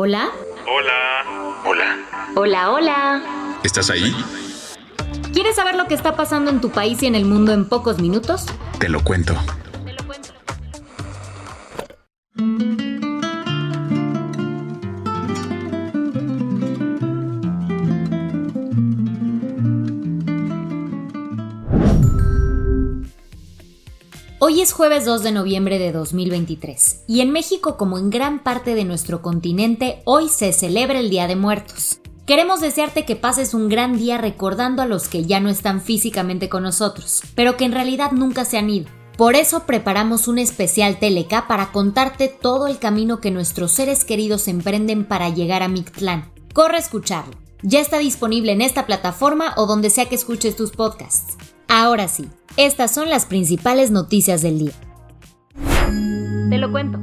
Hola. Hola. Hola. Hola, hola. ¿Estás ahí? ¿Quieres saber lo que está pasando en tu país y en el mundo en pocos minutos? Te lo cuento. Hoy es jueves 2 de noviembre de 2023 y en México como en gran parte de nuestro continente hoy se celebra el Día de Muertos. Queremos desearte que pases un gran día recordando a los que ya no están físicamente con nosotros, pero que en realidad nunca se han ido. Por eso preparamos un especial Teleca para contarte todo el camino que nuestros seres queridos emprenden para llegar a Mictlán. Corre a escucharlo. Ya está disponible en esta plataforma o donde sea que escuches tus podcasts. Ahora sí, estas son las principales noticias del día. Te lo cuento.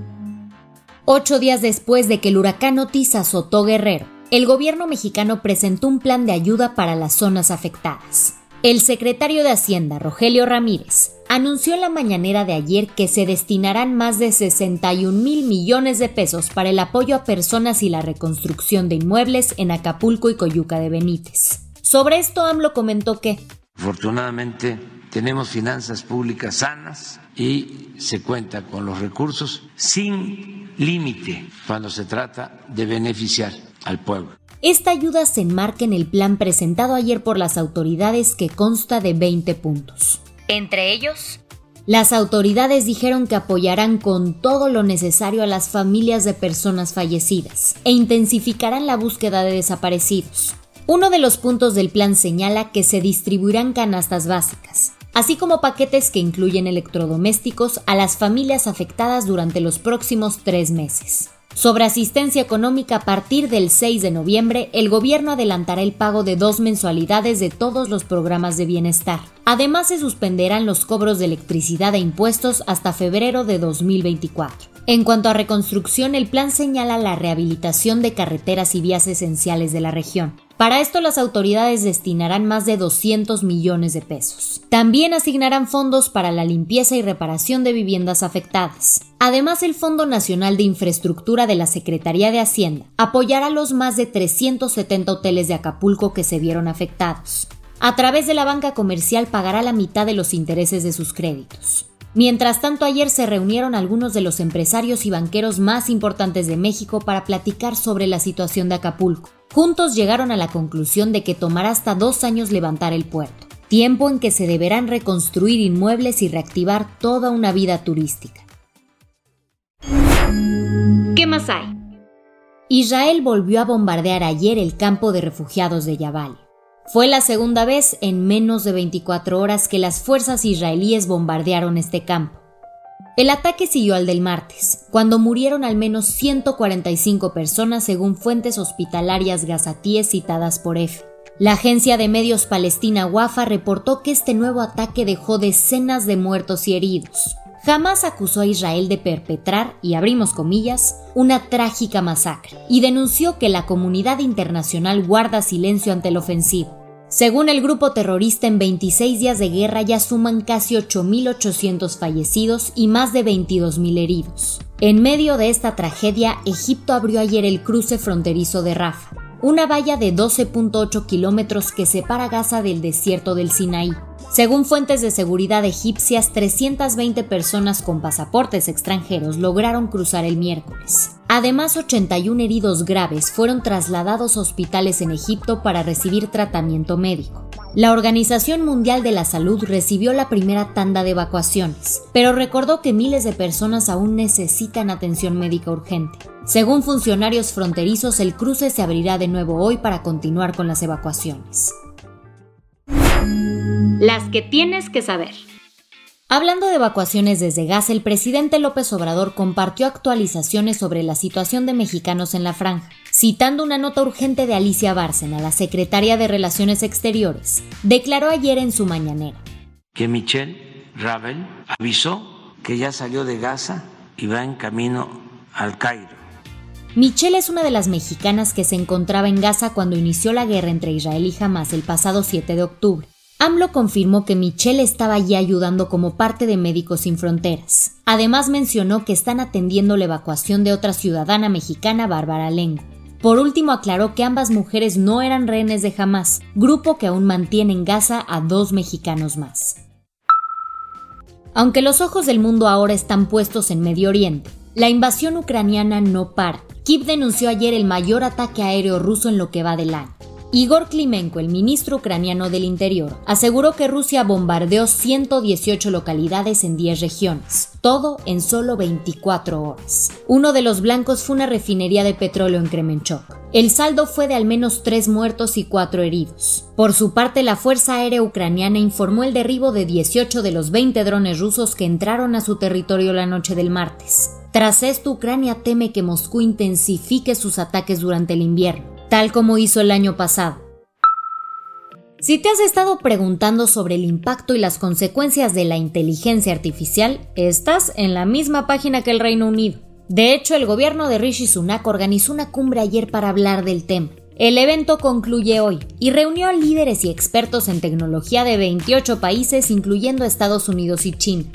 Ocho días después de que el huracán Otis azotó Guerrero, el gobierno mexicano presentó un plan de ayuda para las zonas afectadas. El secretario de Hacienda, Rogelio Ramírez, anunció en la mañanera de ayer que se destinarán más de 61 mil millones de pesos para el apoyo a personas y la reconstrucción de inmuebles en Acapulco y Coyuca de Benítez. Sobre esto AMLO comentó que Afortunadamente tenemos finanzas públicas sanas y se cuenta con los recursos sin límite cuando se trata de beneficiar al pueblo. esta ayuda se enmarca en el plan presentado ayer por las autoridades que consta de 20 puntos. Entre ellos, las autoridades dijeron que apoyarán con todo lo necesario a las familias de personas fallecidas e intensificarán la búsqueda de desaparecidos. Uno de los puntos del plan señala que se distribuirán canastas básicas, así como paquetes que incluyen electrodomésticos a las familias afectadas durante los próximos tres meses. Sobre asistencia económica a partir del 6 de noviembre, el gobierno adelantará el pago de dos mensualidades de todos los programas de bienestar. Además, se suspenderán los cobros de electricidad e impuestos hasta febrero de 2024. En cuanto a reconstrucción, el plan señala la rehabilitación de carreteras y vías esenciales de la región. Para esto las autoridades destinarán más de 200 millones de pesos. También asignarán fondos para la limpieza y reparación de viviendas afectadas. Además, el Fondo Nacional de Infraestructura de la Secretaría de Hacienda apoyará los más de 370 hoteles de Acapulco que se vieron afectados. A través de la banca comercial pagará la mitad de los intereses de sus créditos. Mientras tanto, ayer se reunieron algunos de los empresarios y banqueros más importantes de México para platicar sobre la situación de Acapulco. Juntos llegaron a la conclusión de que tomará hasta dos años levantar el puerto, tiempo en que se deberán reconstruir inmuebles y reactivar toda una vida turística. ¿Qué más hay? Israel volvió a bombardear ayer el campo de refugiados de Yabal. Fue la segunda vez en menos de 24 horas que las fuerzas israelíes bombardearon este campo. El ataque siguió al del martes, cuando murieron al menos 145 personas según fuentes hospitalarias gazatíes citadas por EFE. La agencia de medios palestina Wafa reportó que este nuevo ataque dejó decenas de muertos y heridos. Jamás acusó a Israel de perpetrar, y abrimos comillas, una trágica masacre, y denunció que la comunidad internacional guarda silencio ante el ofensivo. Según el grupo terrorista, en 26 días de guerra ya suman casi 8.800 fallecidos y más de 22.000 heridos. En medio de esta tragedia, Egipto abrió ayer el cruce fronterizo de Rafah, una valla de 12.8 kilómetros que separa Gaza del desierto del Sinaí. Según fuentes de seguridad egipcias, 320 personas con pasaportes extranjeros lograron cruzar el miércoles. Además, 81 heridos graves fueron trasladados a hospitales en Egipto para recibir tratamiento médico. La Organización Mundial de la Salud recibió la primera tanda de evacuaciones, pero recordó que miles de personas aún necesitan atención médica urgente. Según funcionarios fronterizos, el cruce se abrirá de nuevo hoy para continuar con las evacuaciones. Las que tienes que saber. Hablando de evacuaciones desde Gaza, el presidente López Obrador compartió actualizaciones sobre la situación de mexicanos en la franja, citando una nota urgente de Alicia Bárcena, la secretaria de Relaciones Exteriores. Declaró ayer en su mañanera que Michelle Ravel avisó que ya salió de Gaza y va en camino al Cairo. Michelle es una de las mexicanas que se encontraba en Gaza cuando inició la guerra entre Israel y Hamas el pasado 7 de octubre. AMLO confirmó que Michelle estaba allí ayudando como parte de Médicos Sin Fronteras. Además mencionó que están atendiendo la evacuación de otra ciudadana mexicana, Bárbara Lengo. Por último aclaró que ambas mujeres no eran rehenes de Hamas, grupo que aún mantiene en Gaza a dos mexicanos más. Aunque los ojos del mundo ahora están puestos en Medio Oriente, la invasión ucraniana no para. Kiev denunció ayer el mayor ataque aéreo ruso en lo que va del año. Igor Klimenko, el ministro ucraniano del Interior, aseguró que Rusia bombardeó 118 localidades en 10 regiones, todo en solo 24 horas. Uno de los blancos fue una refinería de petróleo en Kremenchuk. El saldo fue de al menos 3 muertos y 4 heridos. Por su parte, la Fuerza Aérea Ucraniana informó el derribo de 18 de los 20 drones rusos que entraron a su territorio la noche del martes. Tras esto, Ucrania teme que Moscú intensifique sus ataques durante el invierno tal como hizo el año pasado. Si te has estado preguntando sobre el impacto y las consecuencias de la inteligencia artificial, estás en la misma página que el Reino Unido. De hecho, el gobierno de Rishi Sunak organizó una cumbre ayer para hablar del tema. El evento concluye hoy y reunió a líderes y expertos en tecnología de 28 países, incluyendo Estados Unidos y China.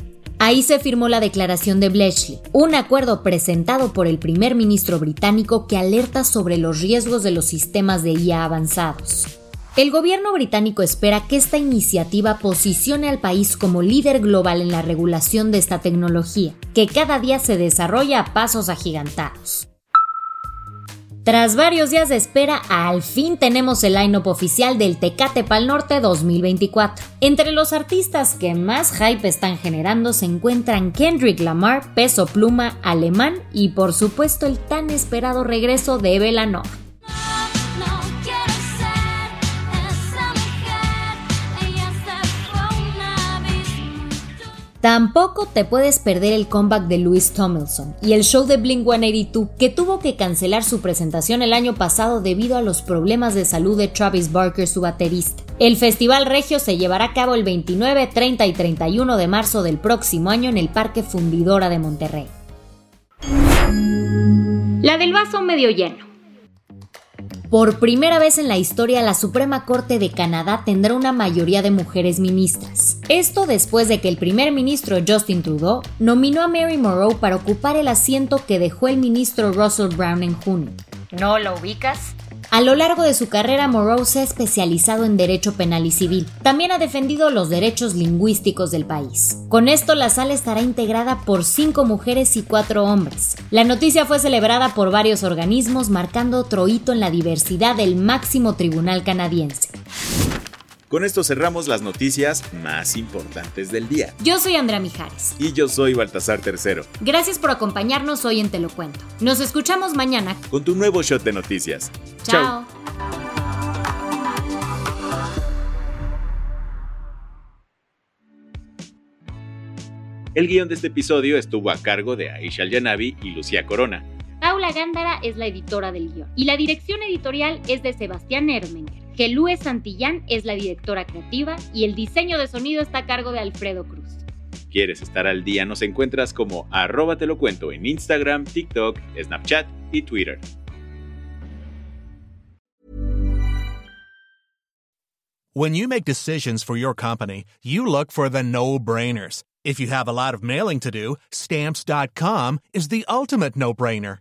Ahí se firmó la declaración de Bletchley, un acuerdo presentado por el primer ministro británico que alerta sobre los riesgos de los sistemas de IA avanzados. El gobierno británico espera que esta iniciativa posicione al país como líder global en la regulación de esta tecnología, que cada día se desarrolla a pasos agigantados. Tras varios días de espera, al fin tenemos el line-up oficial del Tecate Pal Norte 2024. Entre los artistas que más hype están generando se encuentran Kendrick Lamar, Peso Pluma, Alemán y por supuesto el tan esperado regreso de Belanor. Tampoco te puedes perder el comeback de Louis Tomlinson y el show de Blink 182, que tuvo que cancelar su presentación el año pasado debido a los problemas de salud de Travis Barker, su baterista. El Festival Regio se llevará a cabo el 29, 30 y 31 de marzo del próximo año en el Parque Fundidora de Monterrey. La del vaso medio lleno. Por primera vez en la historia, la Suprema Corte de Canadá tendrá una mayoría de mujeres ministras. Esto después de que el primer ministro Justin Trudeau nominó a Mary Moreau para ocupar el asiento que dejó el ministro Russell Brown en junio. ¿No lo ubicas? A lo largo de su carrera, Moreau se ha especializado en derecho penal y civil. También ha defendido los derechos lingüísticos del país. Con esto, la sala estará integrada por cinco mujeres y cuatro hombres. La noticia fue celebrada por varios organismos, marcando otro hito en la diversidad del máximo tribunal canadiense. Con esto cerramos las noticias más importantes del día. Yo soy Andrea Mijares. Y yo soy Baltasar Tercero. Gracias por acompañarnos hoy en Te lo cuento. Nos escuchamos mañana con tu nuevo shot de noticias. Chao. El guion de este episodio estuvo a cargo de Aisha Yanavi y Lucía Corona. Paula Gándara es la editora del guion y la dirección editorial es de Sebastián Ermenger. Gelúe Santillán es la directora creativa y el diseño de sonido está a cargo de Alfredo Cruz. ¿Quieres estar al día? Nos encuentras como arroba te lo cuento en Instagram, TikTok, Snapchat y Twitter. When you make decisions for your company, you look for the no-brainers. If you have a lot of mailing to do, stamps.com is the ultimate no-brainer.